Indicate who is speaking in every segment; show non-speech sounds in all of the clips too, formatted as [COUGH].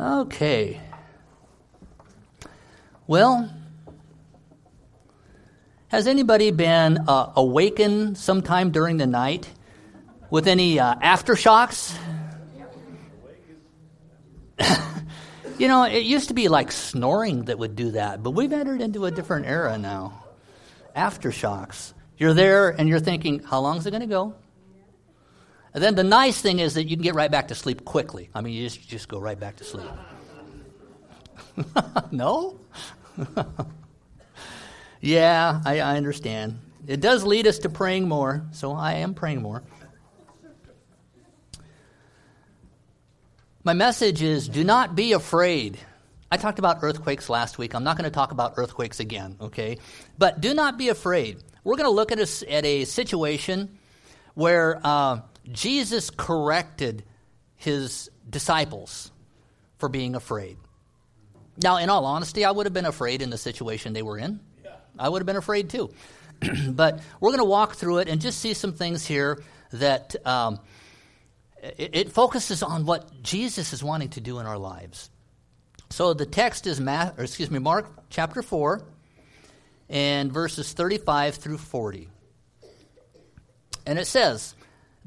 Speaker 1: Okay. Well, has anybody been uh, awakened sometime during the night with any uh, aftershocks? [LAUGHS] you know, it used to be like snoring that would do that, but we've entered into a different era now. Aftershocks. You're there and you're thinking, how long is it going to go? And then the nice thing is that you can get right back to sleep quickly. I mean, you just, you just go right back to sleep. [LAUGHS] no? [LAUGHS] yeah, I, I understand. It does lead us to praying more, so I am praying more. My message is do not be afraid. I talked about earthquakes last week. I'm not going to talk about earthquakes again, okay? But do not be afraid. We're going to look at a, at a situation where uh, Jesus corrected his disciples for being afraid. Now, in all honesty, I would have been afraid in the situation they were in. I would have been afraid too. [CLEARS THROAT] but we're going to walk through it and just see some things here that um, it, it, focuses on what Jesus is wanting to do in our lives. So the text is Math, or excuse me, Mark chapter four, and verses thirty-five through forty, and it says,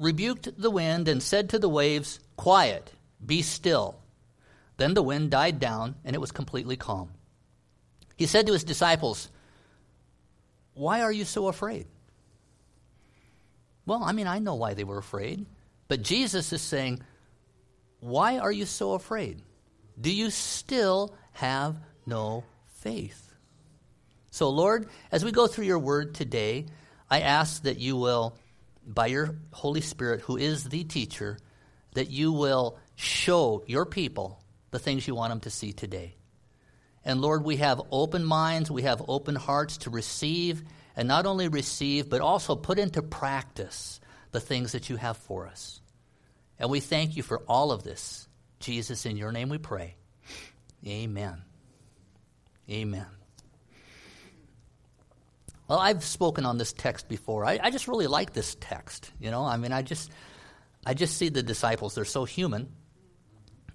Speaker 1: rebuked the wind, and said to the waves, Quiet, be still. Then the wind died down, and it was completely calm. He said to his disciples, Why are you so afraid? Well, I mean, I know why they were afraid, but Jesus is saying, Why are you so afraid? Do you still have no faith? So, Lord, as we go through your word today, I ask that you will, by your Holy Spirit, who is the teacher, that you will show your people the things you want them to see today. And Lord, we have open minds, we have open hearts to receive, and not only receive, but also put into practice the things that you have for us. And we thank you for all of this. Jesus, in your name we pray. Amen. Amen. Well, I've spoken on this text before. I, I, just really like this text. You know, I mean, I just, I just see the disciples. They're so human,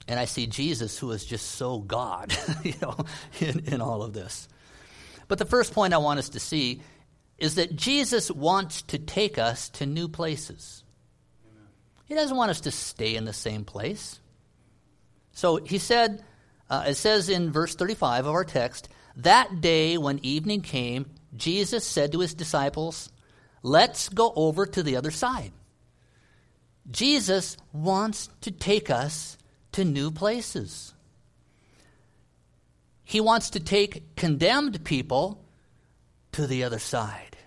Speaker 1: and I see Jesus, who is just so God, [LAUGHS] you know, in, in all of this. But the first point I want us to see is that Jesus wants to take us to new places. Amen. He doesn't want us to stay in the same place. So he said, uh, it says in verse 35 of our text, that day when evening came, Jesus said to his disciples, Let's go over to the other side. Jesus wants to take us to new places. He wants to take condemned people to the other side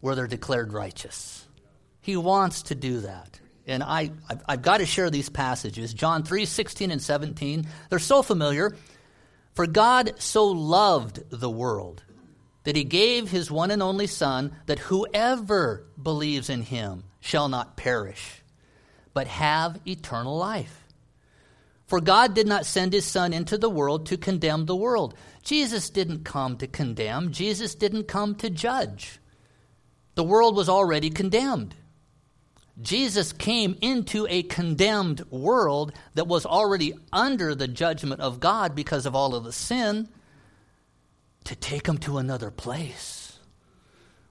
Speaker 1: where they're declared righteous. He wants to do that. And I, I've, I've got to share these passages. John 3 16 and 17. They're so familiar. For God so loved the world that he gave his one and only Son, that whoever believes in him shall not perish, but have eternal life. For God did not send his Son into the world to condemn the world. Jesus didn't come to condemn, Jesus didn't come to judge. The world was already condemned. Jesus came into a condemned world that was already under the judgment of God because of all of the sin to take them to another place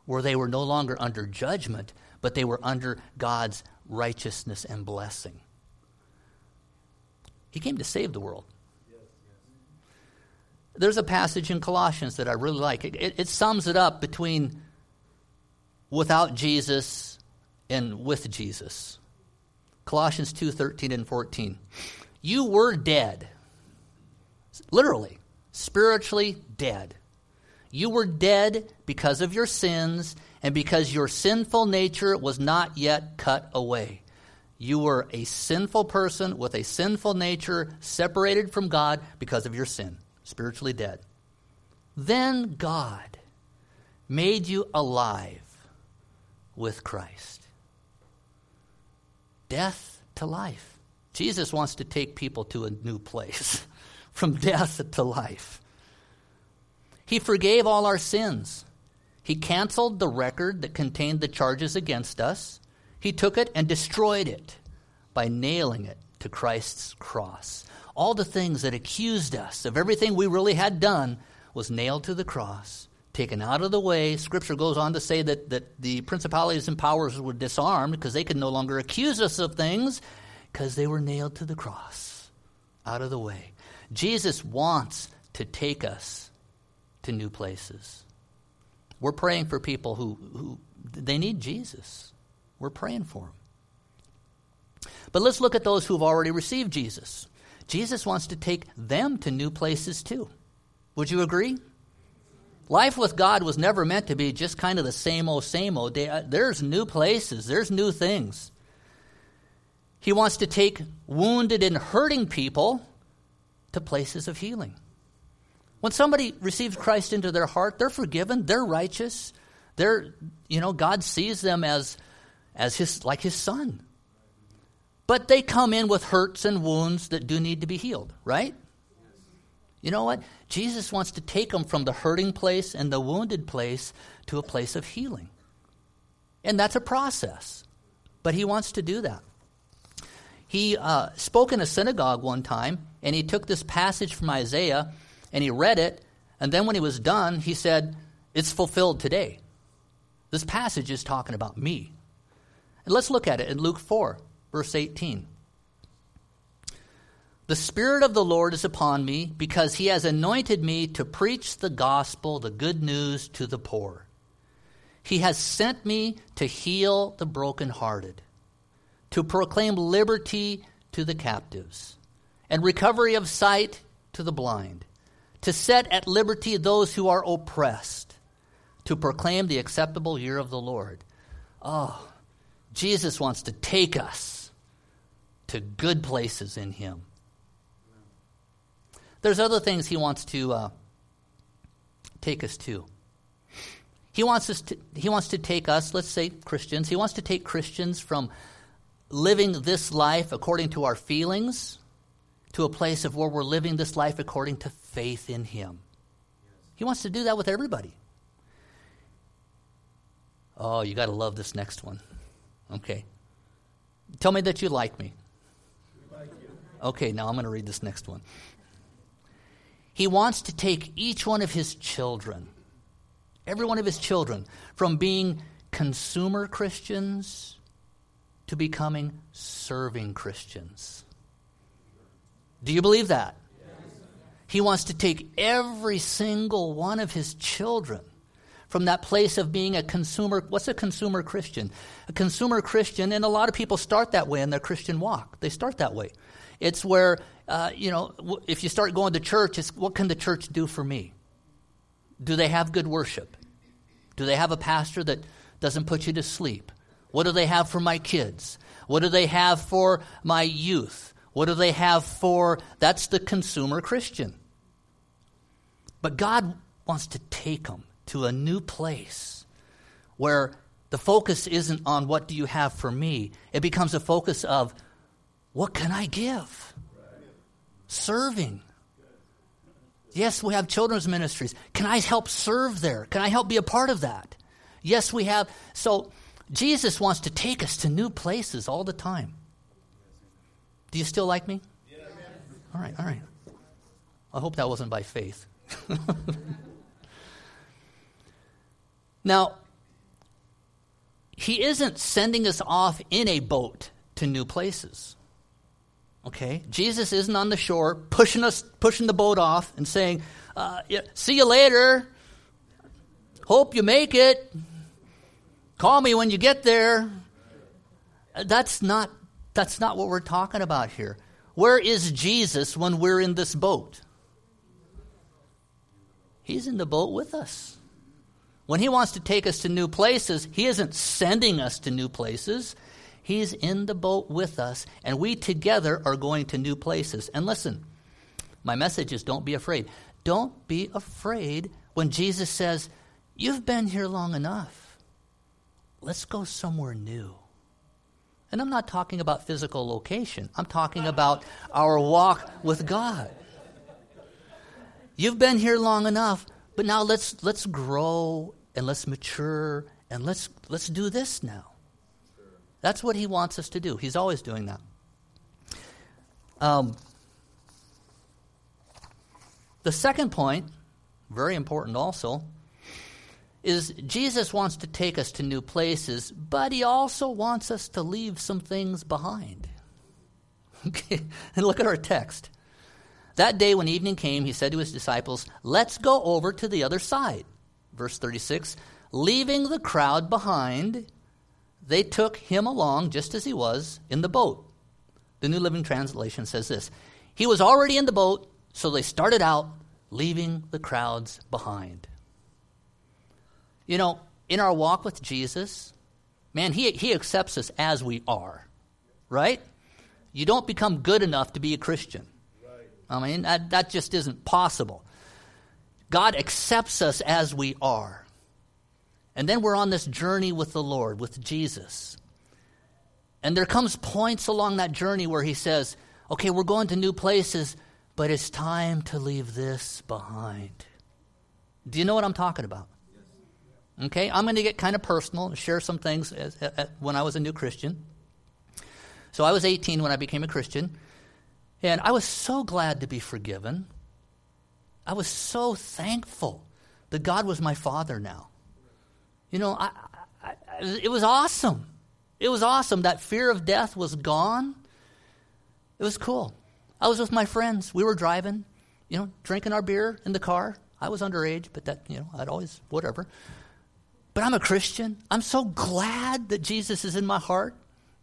Speaker 1: where they were no longer under judgment, but they were under God's righteousness and blessing. He came to save the world. There's a passage in Colossians that I really like. It, it, it sums it up between without Jesus and with Jesus. Colossians 2 13 and 14. You were dead, literally, spiritually dead. You were dead because of your sins and because your sinful nature was not yet cut away. You were a sinful person with a sinful nature, separated from God because of your sin. spiritually dead. Then God made you alive with Christ. Death to life. Jesus wants to take people to a new place, [LAUGHS] from death to life. He forgave all our sins. He canceled the record that contained the charges against us. He took it and destroyed it by nailing it to Christ's cross. All the things that accused us of everything we really had done was nailed to the cross, taken out of the way. Scripture goes on to say that, that the principalities and powers were disarmed because they could no longer accuse us of things because they were nailed to the cross, out of the way. Jesus wants to take us to new places. We're praying for people who, who they need Jesus. We're praying for them. But let's look at those who've already received Jesus. Jesus wants to take them to new places too. Would you agree? Life with God was never meant to be just kind of the same old, same old. Uh, there's new places, there's new things. He wants to take wounded and hurting people to places of healing. When somebody receives Christ into their heart, they're forgiven, they're righteous. They're, you know, God sees them as as his like his son. But they come in with hurts and wounds that do need to be healed, right? You know what? Jesus wants to take them from the hurting place and the wounded place to a place of healing. And that's a process. But he wants to do that. He uh, spoke in a synagogue one time, and he took this passage from Isaiah and he read it. And then when he was done, he said, It's fulfilled today. This passage is talking about me. And let's look at it in Luke 4, verse 18. The Spirit of the Lord is upon me because he has anointed me to preach the gospel, the good news to the poor. He has sent me to heal the brokenhearted, to proclaim liberty to the captives, and recovery of sight to the blind, to set at liberty those who are oppressed, to proclaim the acceptable year of the Lord. Oh, Jesus wants to take us to good places in Him. There's other things He wants to uh, take us to. He wants, us to, he wants to take us, let's say Christians, He wants to take Christians from living this life according to our feelings to a place of where we're living this life according to faith in Him. He wants to do that with everybody. Oh, you got to love this next one. Okay. Tell me that you like me. Okay, now I'm going to read this next one. He wants to take each one of his children, every one of his children, from being consumer Christians to becoming serving Christians. Do you believe that? He wants to take every single one of his children from that place of being a consumer. What's a consumer Christian? A consumer Christian, and a lot of people start that way in their Christian walk. They start that way. It's where, uh, you know, if you start going to church, it's what can the church do for me? Do they have good worship? Do they have a pastor that doesn't put you to sleep? What do they have for my kids? What do they have for my youth? What do they have for. That's the consumer Christian. But God wants to take them to a new place where the focus isn't on what do you have for me, it becomes a focus of what can I give? Serving. Yes, we have children's ministries. Can I help serve there? Can I help be a part of that? Yes, we have. So, Jesus wants to take us to new places all the time. Do you still like me? All right, all right. I hope that wasn't by faith. [LAUGHS] Now, he isn't sending us off in a boat to new places. Okay? Jesus isn't on the shore pushing us, pushing the boat off and saying, uh, "See you later. Hope you make it. Call me when you get there." That's not that's not what we're talking about here. Where is Jesus when we're in this boat? He's in the boat with us. When He wants to take us to new places, He isn't sending us to new places. He's in the boat with us, and we together are going to new places. And listen, my message is don't be afraid. don't be afraid when Jesus says, You've been here long enough. Let's go somewhere new. And I'm not talking about physical location, I'm talking about our walk with God. You've been here long enough, but now let's, let's grow and let's mature and let's, let's do this now. That's what he wants us to do. He's always doing that. Um, the second point, very important also, is Jesus wants to take us to new places, but he also wants us to leave some things behind. [LAUGHS] Okay, and look at our text. That day when evening came, he said to his disciples, Let's go over to the other side. Verse 36 Leaving the crowd behind, they took him along just as he was in the boat. The New Living Translation says this He was already in the boat, so they started out, leaving the crowds behind. You know, in our walk with Jesus, man, he, he accepts us as we are, right? You don't become good enough to be a Christian. I mean, that, that just isn't possible. God accepts us as we are. And then we're on this journey with the Lord, with Jesus. And there comes points along that journey where he says, okay, we're going to new places, but it's time to leave this behind. Do you know what I'm talking about? Okay, I'm going to get kind of personal and share some things as, as, when I was a new Christian. So I was 18 when I became a Christian, and I was so glad to be forgiven. I was so thankful that God was my father now. You know, I, I, I, it was awesome. It was awesome. That fear of death was gone. It was cool. I was with my friends. We were driving, you know, drinking our beer in the car. I was underage, but that, you know, I'd always, whatever. But I'm a Christian. I'm so glad that Jesus is in my heart.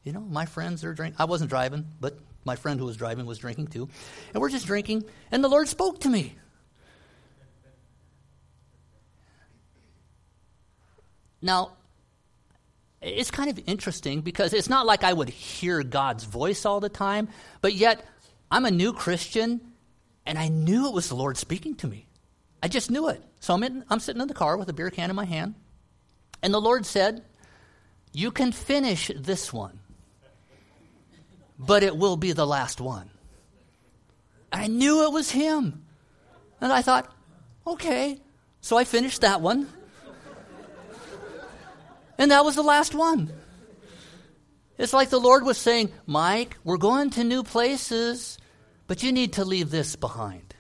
Speaker 1: You know, my friends are drinking. I wasn't driving, but my friend who was driving was drinking too. And we're just drinking, and the Lord spoke to me. Now, it's kind of interesting because it's not like I would hear God's voice all the time, but yet I'm a new Christian and I knew it was the Lord speaking to me. I just knew it. So I'm, in, I'm sitting in the car with a beer can in my hand and the Lord said, You can finish this one, but it will be the last one. I knew it was Him. And I thought, Okay. So I finished that one. And that was the last one. It's like the Lord was saying, Mike, we're going to new places, but you need to leave this behind.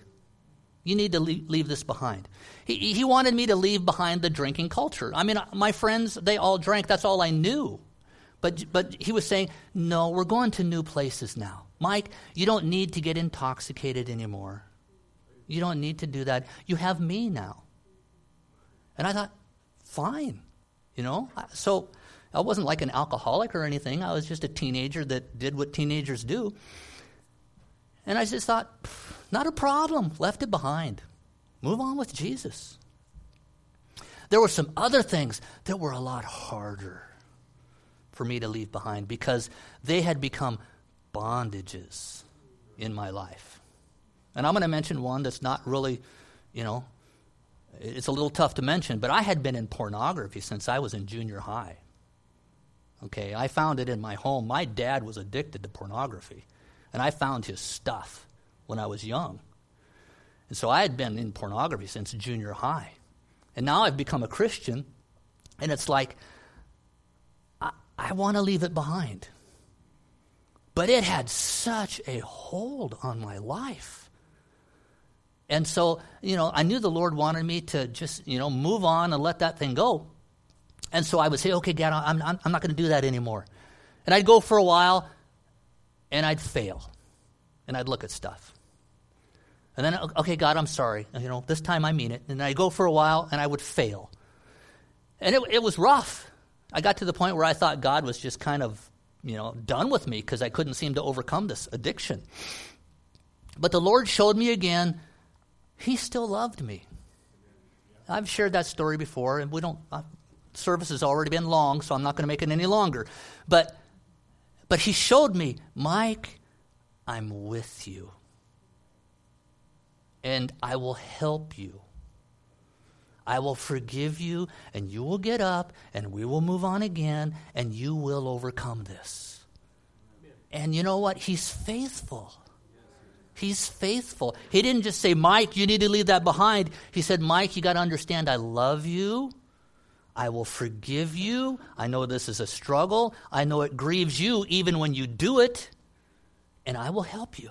Speaker 1: You need to leave, leave this behind. He, he wanted me to leave behind the drinking culture. I mean, my friends, they all drank. That's all I knew. But, but he was saying, no, we're going to new places now. Mike, you don't need to get intoxicated anymore. You don't need to do that. You have me now. And I thought, fine. You know? So I wasn't like an alcoholic or anything. I was just a teenager that did what teenagers do. And I just thought, not a problem. Left it behind. Move on with Jesus. There were some other things that were a lot harder for me to leave behind because they had become bondages in my life. And I'm going to mention one that's not really, you know, it's a little tough to mention, but I had been in pornography since I was in junior high. Okay, I found it in my home. My dad was addicted to pornography, and I found his stuff when I was young. And so I had been in pornography since junior high. And now I've become a Christian, and it's like, I, I want to leave it behind. But it had such a hold on my life. And so, you know, I knew the Lord wanted me to just, you know, move on and let that thing go. And so I would say, okay, God, I'm, I'm, I'm not going to do that anymore. And I'd go for a while, and I'd fail. And I'd look at stuff. And then, okay, God, I'm sorry. You know, this time I mean it. And I go for a while and I would fail. And it, it was rough. I got to the point where I thought God was just kind of, you know, done with me because I couldn't seem to overcome this addiction. But the Lord showed me again, He still loved me. I've shared that story before, and we don't, uh, service has already been long, so I'm not going to make it any longer. But, but He showed me, Mike, I'm with you. and I will help you. I will forgive you, and you will get up, and we will move on again, and you will overcome this. And you know what? He's faithful. He's faithful. He didn't just say, Mike, you need to leave that behind. He said, Mike, you got to understand, I love you. I will forgive you. I know this is a struggle. I know it grieves you even when you do it, and I will help you.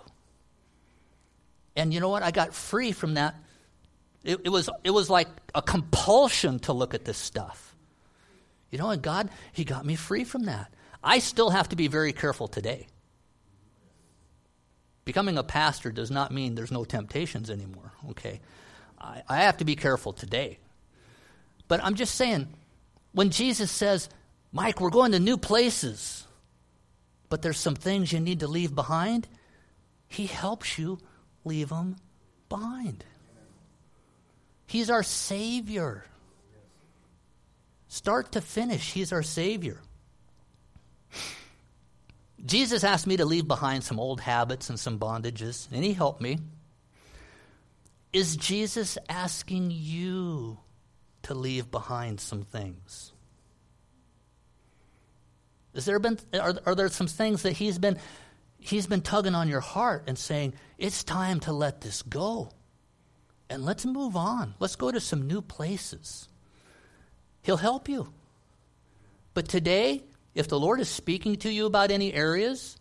Speaker 1: And you know what? I got free from that. It, it, was, it was like a compulsion to look at this stuff. You know, and God, He got me free from that. I still have to be very careful today. Becoming a pastor does not mean there's no temptations anymore, okay? I, I have to be careful today. But I'm just saying, when Jesus says, Mike, we're going to new places, but there's some things you need to leave behind, he helps you leave them behind. He's our Savior. Start to finish, He's our Savior. Jesus asked me to leave behind some old habits and some bondages, and He helped me. Is Jesus asking you to leave behind some things? Is there been are, are there some things that he's been he's been tugging on your heart and saying, "It's time to let this go." And let's move on. Let's go to some new places. He'll help you. But today, if the Lord is speaking to you about any areas,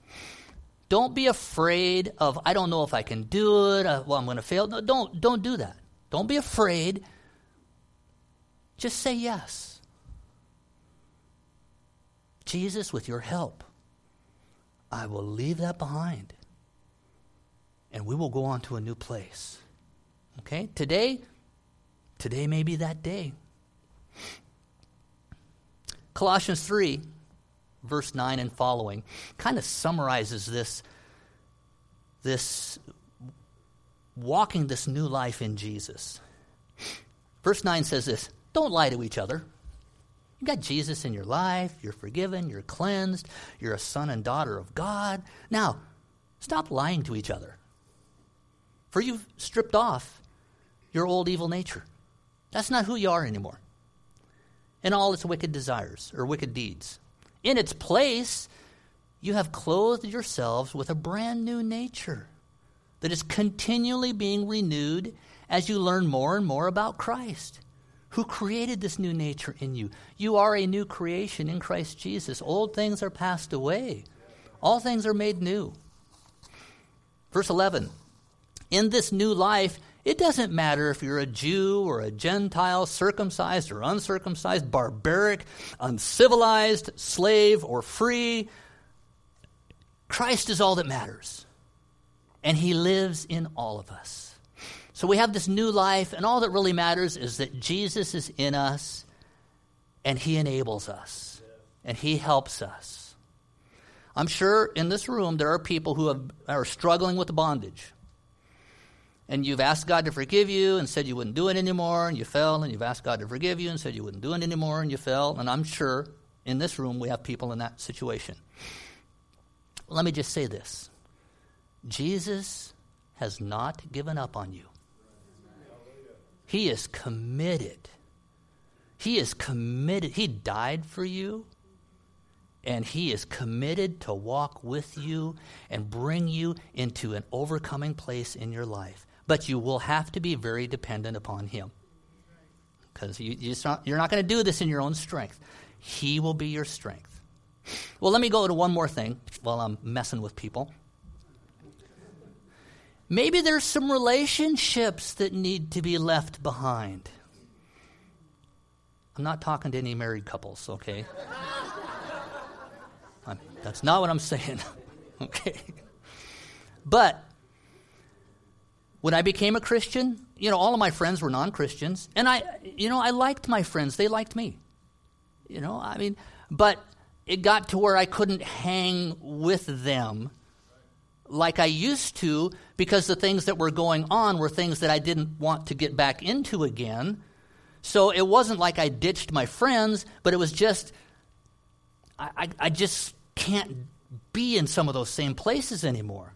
Speaker 1: don't be afraid of I don't know if I can do it. Well, I'm going to fail. No, don't don't do that. Don't be afraid. Just say yes. Jesus, with your help, I will leave that behind and we will go on to a new place. Okay? Today, today may be that day. Colossians 3, verse 9 and following, kind of summarizes this, this walking this new life in Jesus. Verse 9 says this Don't lie to each other. You got Jesus in your life, you're forgiven, you're cleansed, you're a son and daughter of God. Now, stop lying to each other. For you've stripped off your old evil nature. That's not who you are anymore. And all its wicked desires or wicked deeds. In its place, you have clothed yourselves with a brand new nature that is continually being renewed as you learn more and more about Christ, who created this new nature in you. You are a new creation in Christ Jesus. Old things are passed away, all things are made new. Verse 11 In this new life, it doesn't matter if you're a Jew or a Gentile, circumcised or uncircumcised, barbaric, uncivilized, slave or free. Christ is all that matters. And he lives in all of us. So we have this new life, and all that really matters is that Jesus is in us and he enables us and he helps us. I'm sure in this room there are people who have, are struggling with bondage and you've asked God to forgive you and said you wouldn't do it anymore, and you fell, and you've asked God to forgive you and said you wouldn't do it anymore, and you fell, and I'm sure in this room we have people in that situation. Let me just say this Jesus has not given up on you, He is committed. He is committed. He died for you and he is committed to walk with you and bring you into an overcoming place in your life but you will have to be very dependent upon Him. Because you, you're not going to do this in your own strength. He will be your strength. Well, let me go to one more thing while I'm messing with people. Maybe there's some relationships that need to be left behind. I'm not talking to any married couples, okay? [LAUGHS] I'm, that's not what I'm saying, [LAUGHS] okay? But when I became a Christian, you know, all of my friends were non Christians. And I, you know, I liked my friends. They liked me. You know, I mean, but it got to where I couldn't hang with them like I used to because the things that were going on were things that I didn't want to get back into again. So it wasn't like I ditched my friends, but it was just, I, I, I just can't be in some of those same places anymore.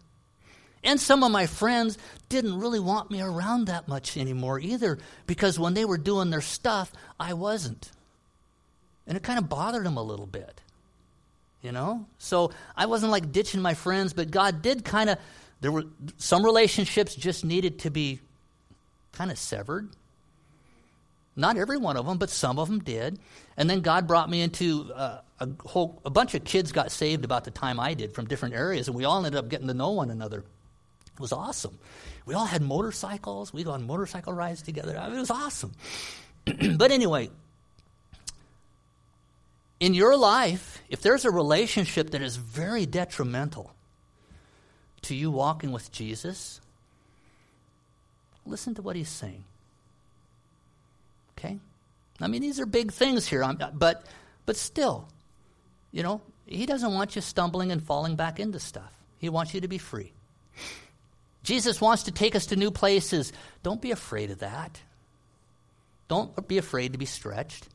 Speaker 1: And some of my friends didn't really want me around that much anymore either because when they were doing their stuff, I wasn't. And it kind of bothered them a little bit. You know? So I wasn't like ditching my friends, but God did kind of, there were some relationships just needed to be kind of severed. Not every one of them, but some of them did. And then God brought me into uh, a whole a bunch of kids got saved about the time I did from different areas, and we all ended up getting to know one another. It was awesome. We all had motorcycles. We'd go on motorcycle rides together. I mean, it was awesome. [CLEARS THROAT] but anyway, in your life, if there's a relationship that is very detrimental to you walking with Jesus, listen to what he's saying. Okay? I mean, these are big things here, but, but still, you know, he doesn't want you stumbling and falling back into stuff. He wants you to be free. Jesus wants to take us to new places. Don't be afraid of that. Don't be afraid to be stretched.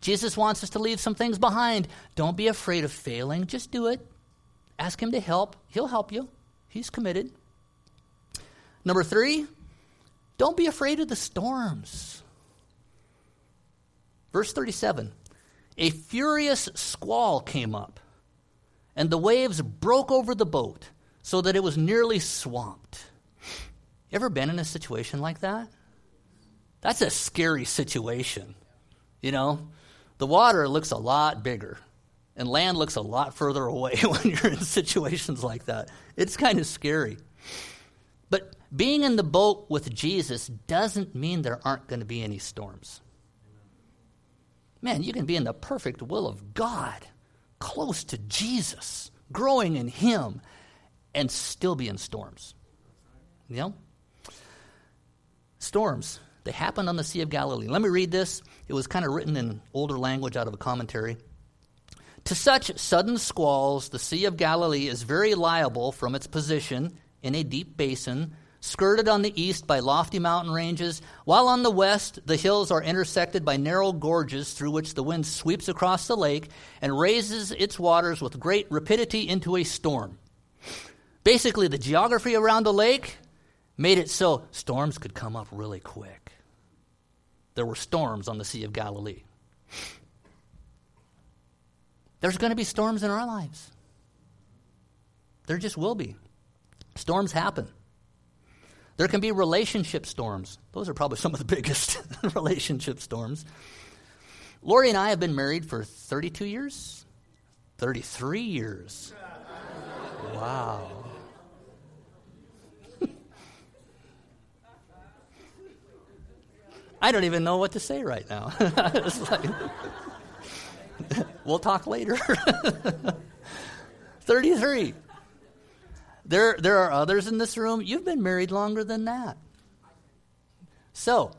Speaker 1: Jesus wants us to leave some things behind. Don't be afraid of failing. Just do it. Ask Him to help. He'll help you. He's committed. Number three, don't be afraid of the storms. Verse 37 A furious squall came up, and the waves broke over the boat so that it was nearly swamped. Ever been in a situation like that? That's a scary situation. You know, the water looks a lot bigger, and land looks a lot further away [LAUGHS] when you're in situations like that. It's kind of scary. But being in the boat with Jesus doesn't mean there aren't going to be any storms. Man, you can be in the perfect will of God, close to Jesus, growing in Him, and still be in storms. You know? Storms, they happen on the Sea of Galilee. Let me read this. It was kind of written in older language out of a commentary. To such sudden squalls, the Sea of Galilee is very liable from its position in a deep basin skirted on the east by lofty mountain ranges, while on the west the hills are intersected by narrow gorges through which the wind sweeps across the lake and raises its waters with great rapidity into a storm. Basically, the geography around the lake made it so storms could come up really quick. There were storms on the Sea of Galilee. There's going to be storms in our lives. There just will be. Storms happen. There can be relationship storms. Those are probably some of the [LAUGHS] biggest relationship storms. Lori and I have been married for 32 years? 33 years. Wow. [LAUGHS] I don't even know what to say right now. [LAUGHS] [LAUGHS] we'll talk later. [LAUGHS] 33. There, there are others in this room, you've been married longer than that. So,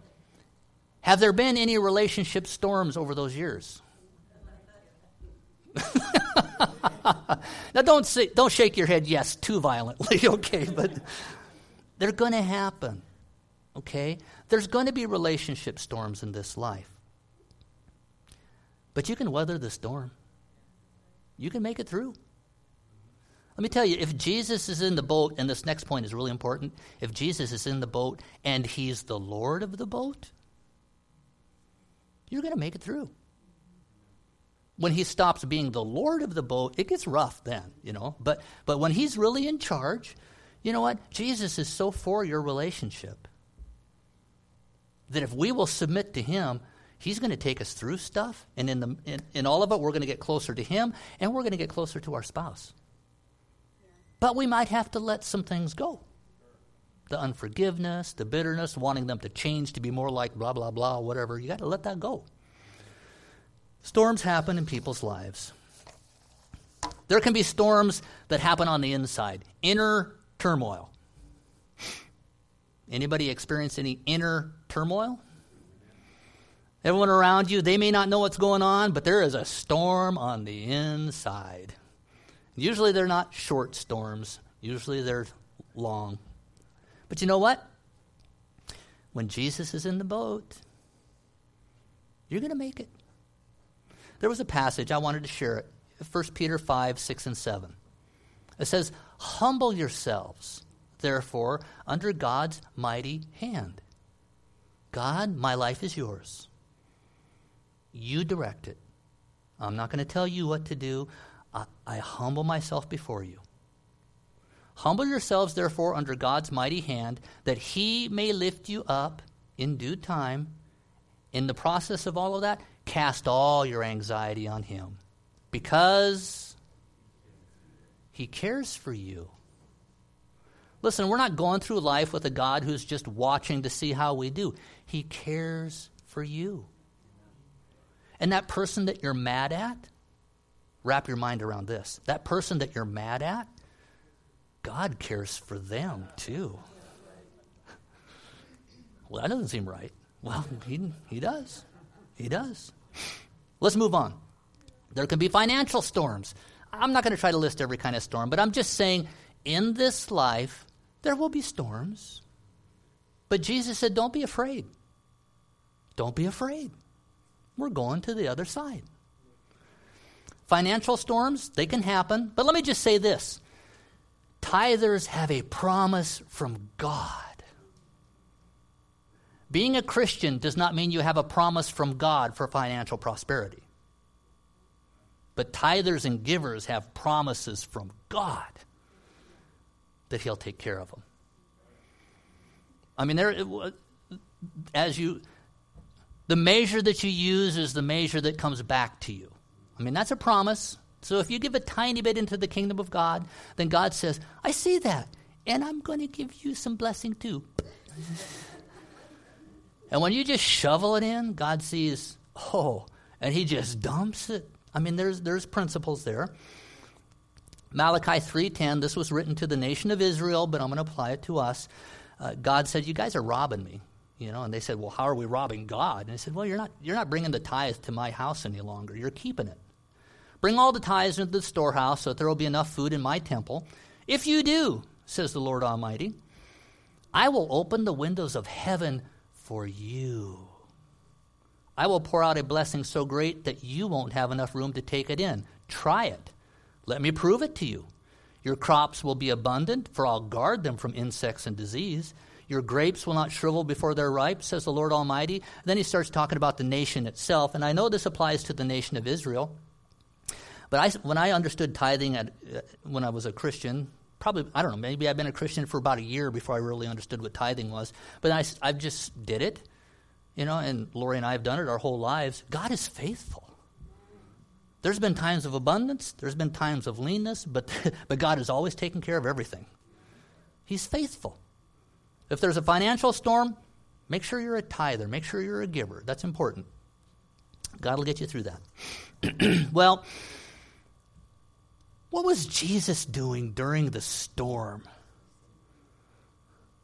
Speaker 1: have there been any relationship storms over those years? [LAUGHS] now, don't, say, don't shake your head yes too violently, okay? But they're going to happen, okay? There's going to be relationship storms in this life. But you can weather the storm, you can make it through. Let me tell you, if Jesus is in the boat, and this next point is really important, if Jesus is in the boat and he's the Lord of the boat, you're going to make it through. When he stops being the Lord of the boat, it gets rough then, you know. But, but when he's really in charge, you know what? Jesus is so for your relationship that if we will submit to him, he's going to take us through stuff. And in, the, in, in all of it, we're going to get closer to him and we're going to get closer to our spouse. But we might have to let some things go. The unforgiveness, the bitterness, wanting them to change to be more like blah, blah, blah, whatever. You got to let that go. Storms happen in people's lives. There can be storms that happen on the inside, inner turmoil. Anybody experience any inner turmoil? Everyone around you, they may not know what's going on, but there is a storm on the inside. Usually they're not short storms, usually they're long. But you know what? When Jesus is in the boat, you're going to make it. There was a passage, I wanted to share it 1 Peter 5, 6, and 7. It says, Humble yourselves therefore, under God's mighty hand. God, my life is yours. You direct it. I'm not going to tell you what to do. I, I, humble myself before you. Humble yourselves, therefore, under God's mighty hand, that he may lift you up in due time. In the process of all of that, cast all your anxiety on him because he cares for you. Listen, we're not going through life with a God who's just watching to see how we do. He cares for you. And that person that you're mad at, wrap your mind around this. That person that you're mad at, God cares for them too. Well, that doesn't seem right. Well, he, he does. He does. Let's move on. There can be financial storms. I'm not going to try to list every kind of storm, but I'm just saying in this life, there will be storms. But Jesus said, Don't be afraid. Don't be afraid. We're going to the other side. Financial storms, they can happen. But let me just say this tithers have a promise from God. Being a Christian does not mean you have a promise from God for financial prosperity. But tithers and givers have promises from God that He'll take care of them. I mean, there, as you, the measure that you use is the measure that comes back to you. I mean, that's a promise. So if you give a tiny bit into the kingdom of God, then God says, I see that, and I'm going to give you some blessing too. [LAUGHS] and when you just shovel it in, God sees, oh, and He just dumps it. I mean, there's, there's principles there. Malachi 3:10 this was written to the nation of Israel but I'm going to apply it to us uh, God said you guys are robbing me you know, and they said, well, how are we robbing God? And I said, well, you're not, you're not bringing the tithe to my house any longer. You're keeping it. Bring all the tithes into the storehouse so that there will be enough food in my temple. If you do, says the Lord Almighty, I will open the windows of heaven for you. I will pour out a blessing so great that you won't have enough room to take it in. Try it. Let me prove it to you. Your crops will be abundant, for I'll guard them from insects and disease. Your grapes will not shrivel before they're ripe, says the Lord Almighty. Then he starts talking about the nation itself, and I know this applies to the nation of Israel. But I, when I understood tithing at, uh, when I was a Christian, probably, I don't know, maybe I've been a Christian for about a year before I really understood what tithing was. But I, I just did it, you know, and Lori and I have done it our whole lives. God is faithful. There's been times of abundance, there's been times of leanness, but, [LAUGHS] but God has always taken care of everything. He's faithful. If there's a financial storm, make sure you're a tither, make sure you're a giver. That's important. God will get you through that. [CLEARS THROAT] well, what was Jesus doing during the storm?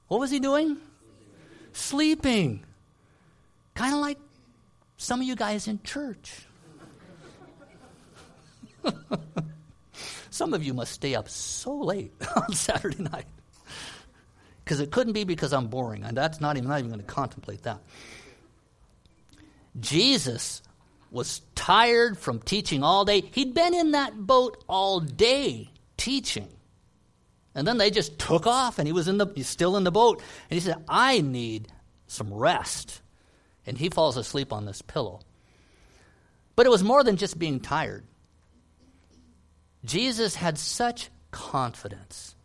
Speaker 1: What was he doing? Sleeping. Kind of like some of you guys in church. [LAUGHS] some of you must stay up so late [LAUGHS] on Saturday night. Because it couldn't be because I'm boring. And that's not even, not even going to contemplate that. Jesus was tired from teaching all day. He'd been in that boat all day teaching. And then they just took off and he was in the he's still in the boat. And he said, I need some rest. And he falls asleep on this pillow. But it was more than just being tired. Jesus had such confidence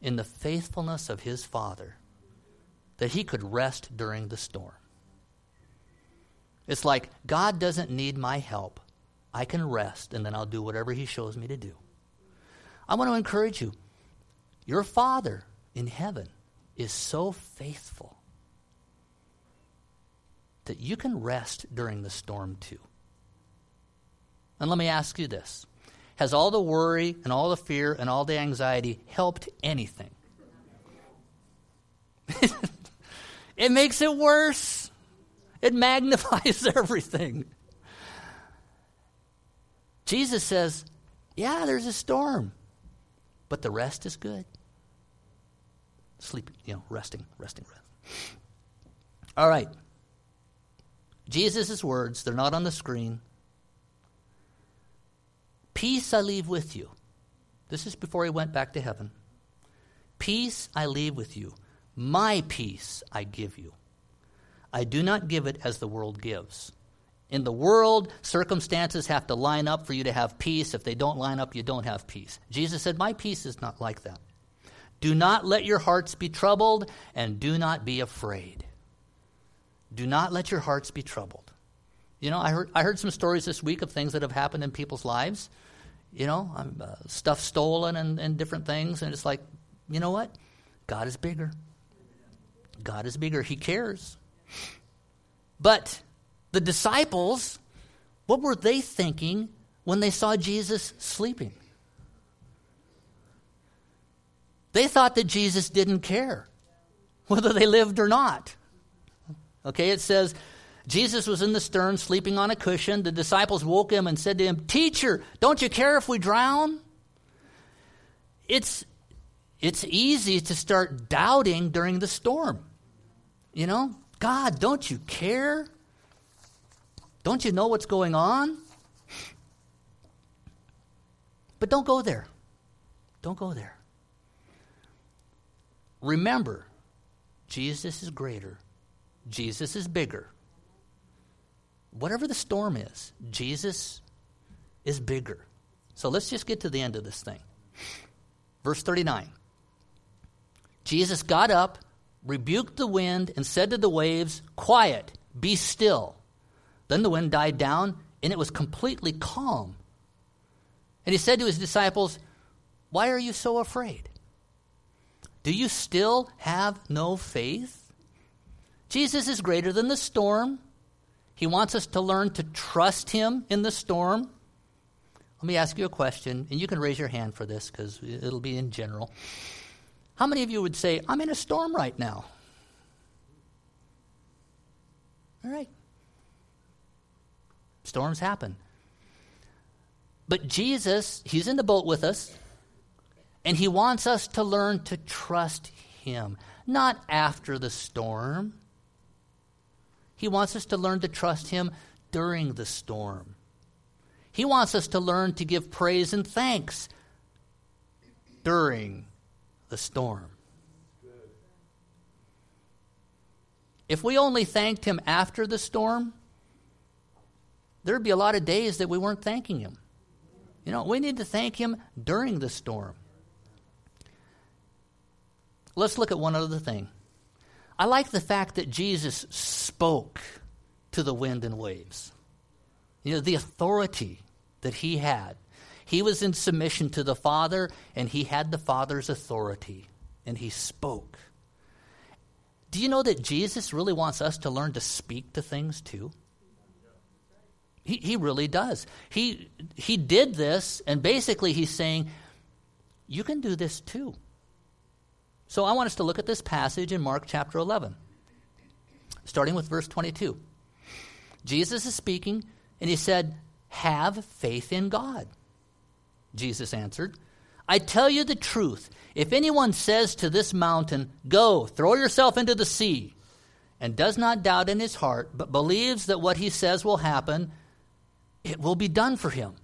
Speaker 1: in the faithfulness of his Father that he could rest during the storm. It's like, God doesn't need my help. I can rest, and then I'll do whatever he shows me to do. I want to encourage you. Your Father in heaven is so faithful that you can rest during the storm too. And let me ask you this has all the worry and all the fear and all the anxiety helped anything? [LAUGHS] it makes it worse. It magnifies [LAUGHS] everything. Jesus says, Yeah, there's a storm, but the rest is good. Sleep, you know, resting, resting, rest. All right. Jesus' words, they're not on the screen. Peace I leave with you. This is before he went back to heaven. Peace I leave with you, my peace I give you. I do not give it as the world gives. In the world, circumstances have to line up for you to have peace. If they don't line up, you don't have peace. Jesus said, My peace is not like that. Do not let your hearts be troubled, and do not be afraid. Do not let your hearts be troubled. You know, I heard, I heard some stories this week of things that have happened in people's lives. You know, uh, stuff stolen and, and different things. And it's like, you know what? God is bigger. God is bigger. He cares. But the disciples, what were they thinking when they saw Jesus sleeping? They thought that Jesus didn't care whether they lived or not. Okay, it says Jesus was in the stern sleeping on a cushion. The disciples woke him and said to him, Teacher, don't you care if we drown? It's, it's easy to start doubting during the storm. You know, God, don't you care? Don't you know what's going on? But don't go there. Don't go there. Remember, Jesus is greater, Jesus is bigger. Whatever the storm is, Jesus is bigger. So let's just get to the end of this thing. Verse 39 Jesus got up, rebuked the wind, and said to the waves, Quiet, be still. Then the wind died down, and it was completely calm. And he said to his disciples, Why are you so afraid? Do you still have no faith? Jesus is greater than the storm. He wants us to learn to trust him in the storm. Let me ask you a question, and you can raise your hand for this because it'll be in general. How many of you would say, I'm in a storm right now? All right. Storms happen. But Jesus, He's in the boat with us, and He wants us to learn to trust Him, not after the storm. He wants us to learn to trust Him during the storm. He wants us to learn to give praise and thanks during the storm. If we only thanked Him after the storm, there'd be a lot of days that we weren't thanking Him. You know, we need to thank Him during the storm. Let's look at one other thing. I like the fact that Jesus spoke to the wind and waves. You know, the authority that he had. He was in submission to the Father, and he had the Father's authority, and he spoke. Do you know that Jesus really wants us to learn to speak to things too? He, he really does. He, he did this, and basically he's saying, You can do this too. So I want us to look at this passage in Mark chapter 11, starting with verse 22. Jesus is speaking, and he said, Have faith in God. Jesus answered, I tell you the truth. If anyone says to this mountain, Go, throw yourself into the sea, and does not doubt in his heart, but believes that what he says will happen, it will be done for him.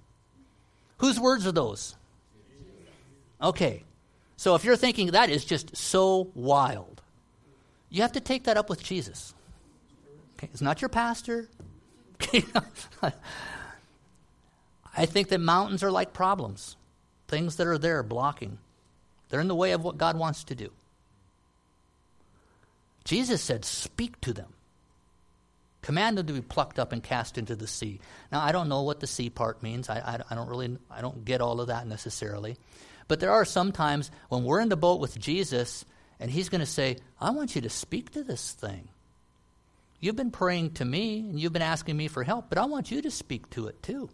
Speaker 1: Whose words are those? Okay. So if you're thinking that is just so wild, you have to take that up with Jesus. Okay? It's not your pastor. [LAUGHS] I think that mountains are like problems, things that are there blocking. They're in the way of what God wants to do. Jesus said, Speak to them. Command them to be plucked up and cast into the sea. Now, I don't know what the sea part means. I, I, I, don't really, I don't get all of that necessarily. But there are some times when we're in the boat with Jesus and he's going to say, I want you to speak to this thing. You've been praying to me and you've been asking me for help, but I want you to speak to it too.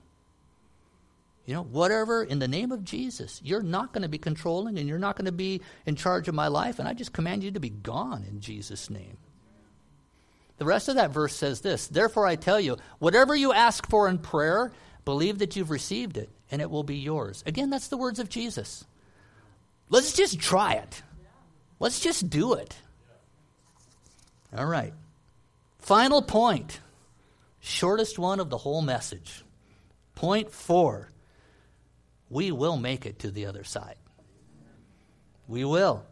Speaker 1: You know, whatever, in the name of Jesus, you're not going to be controlling and you're not going to be in charge of my life, and I just command you to be gone in Jesus' name. The rest of that verse says this Therefore, I tell you, whatever you ask for in prayer, believe that you've received it, and it will be yours. Again, that's the words of Jesus. Let's just try it. Let's just do it. All right. Final point. Shortest one of the whole message. Point four. We will make it to the other side. We will.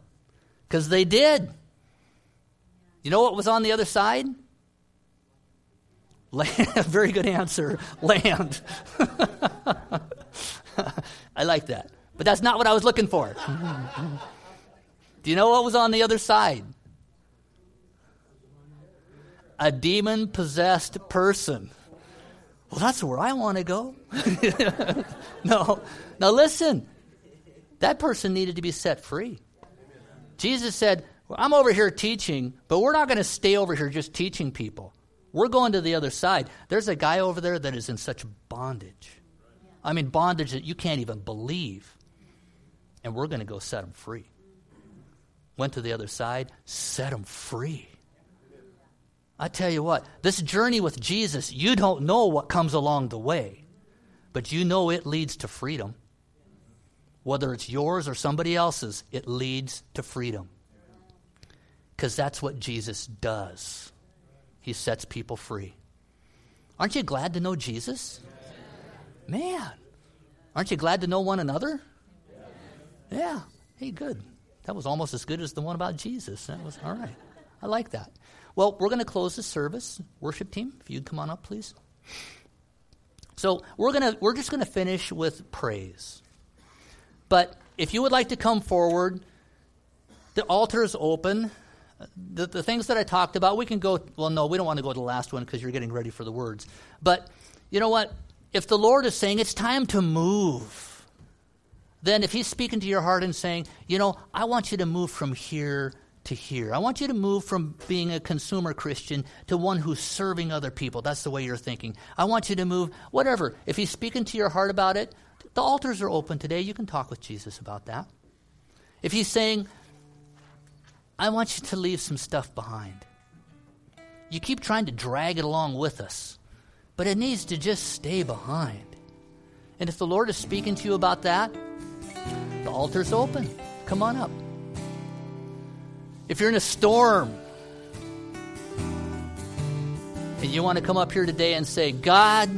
Speaker 1: Because they did. You know what was on the other side? Land. [LAUGHS] Very good answer. Land. [LAUGHS] [LAUGHS] I like that. But that's not what I was looking for. [LAUGHS] Do you know what was on the other side? A demon possessed person. Well, that's where I want to go. [LAUGHS] no. Now, listen. That person needed to be set free. Jesus said, well, I'm over here teaching, but we're not going to stay over here just teaching people. We're going to the other side. There's a guy over there that is in such bondage. I mean, bondage that you can't even believe. And we're going to go set them free. Went to the other side, set them free. I tell you what, this journey with Jesus, you don't know what comes along the way, but you know it leads to freedom. Whether it's yours or somebody else's, it leads to freedom. Because that's what Jesus does. He sets people free. Aren't you glad to know Jesus? Man, aren't you glad to know one another? Yeah. Hey, good. That was almost as good as the one about Jesus. That was all right. I like that. Well, we're going to close the service. Worship team, if you'd come on up, please. So we're gonna we're just going to finish with praise. But if you would like to come forward, the altar is open. The, the things that I talked about, we can go. Well, no, we don't want to go to the last one because you're getting ready for the words. But you know what? If the Lord is saying it's time to move, then if He's speaking to your heart and saying, you know, I want you to move from here to here. I want you to move from being a consumer Christian to one who's serving other people. That's the way you're thinking. I want you to move, whatever. If he's speaking to your heart about it, the altars are open today. You can talk with Jesus about that. If he's saying, I want you to leave some stuff behind, you keep trying to drag it along with us, but it needs to just stay behind. And if the Lord is speaking to you about that, the altar's open. Come on up. If you're in a storm and you want to come up here today and say, God,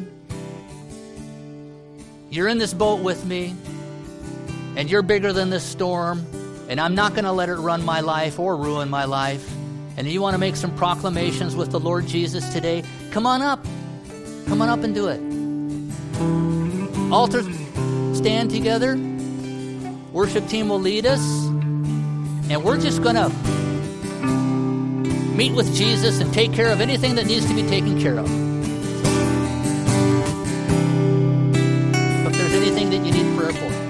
Speaker 1: you're in this boat with me, and you're bigger than this storm, and I'm not going to let it run my life or ruin my life. And you want to make some proclamations with the Lord Jesus today, come on up. Come on up and do it. Altars stand together. Worship team will lead us. And we're just going to meet with Jesus and take care of anything that needs to be taken care of. If there's anything that you need prayer for.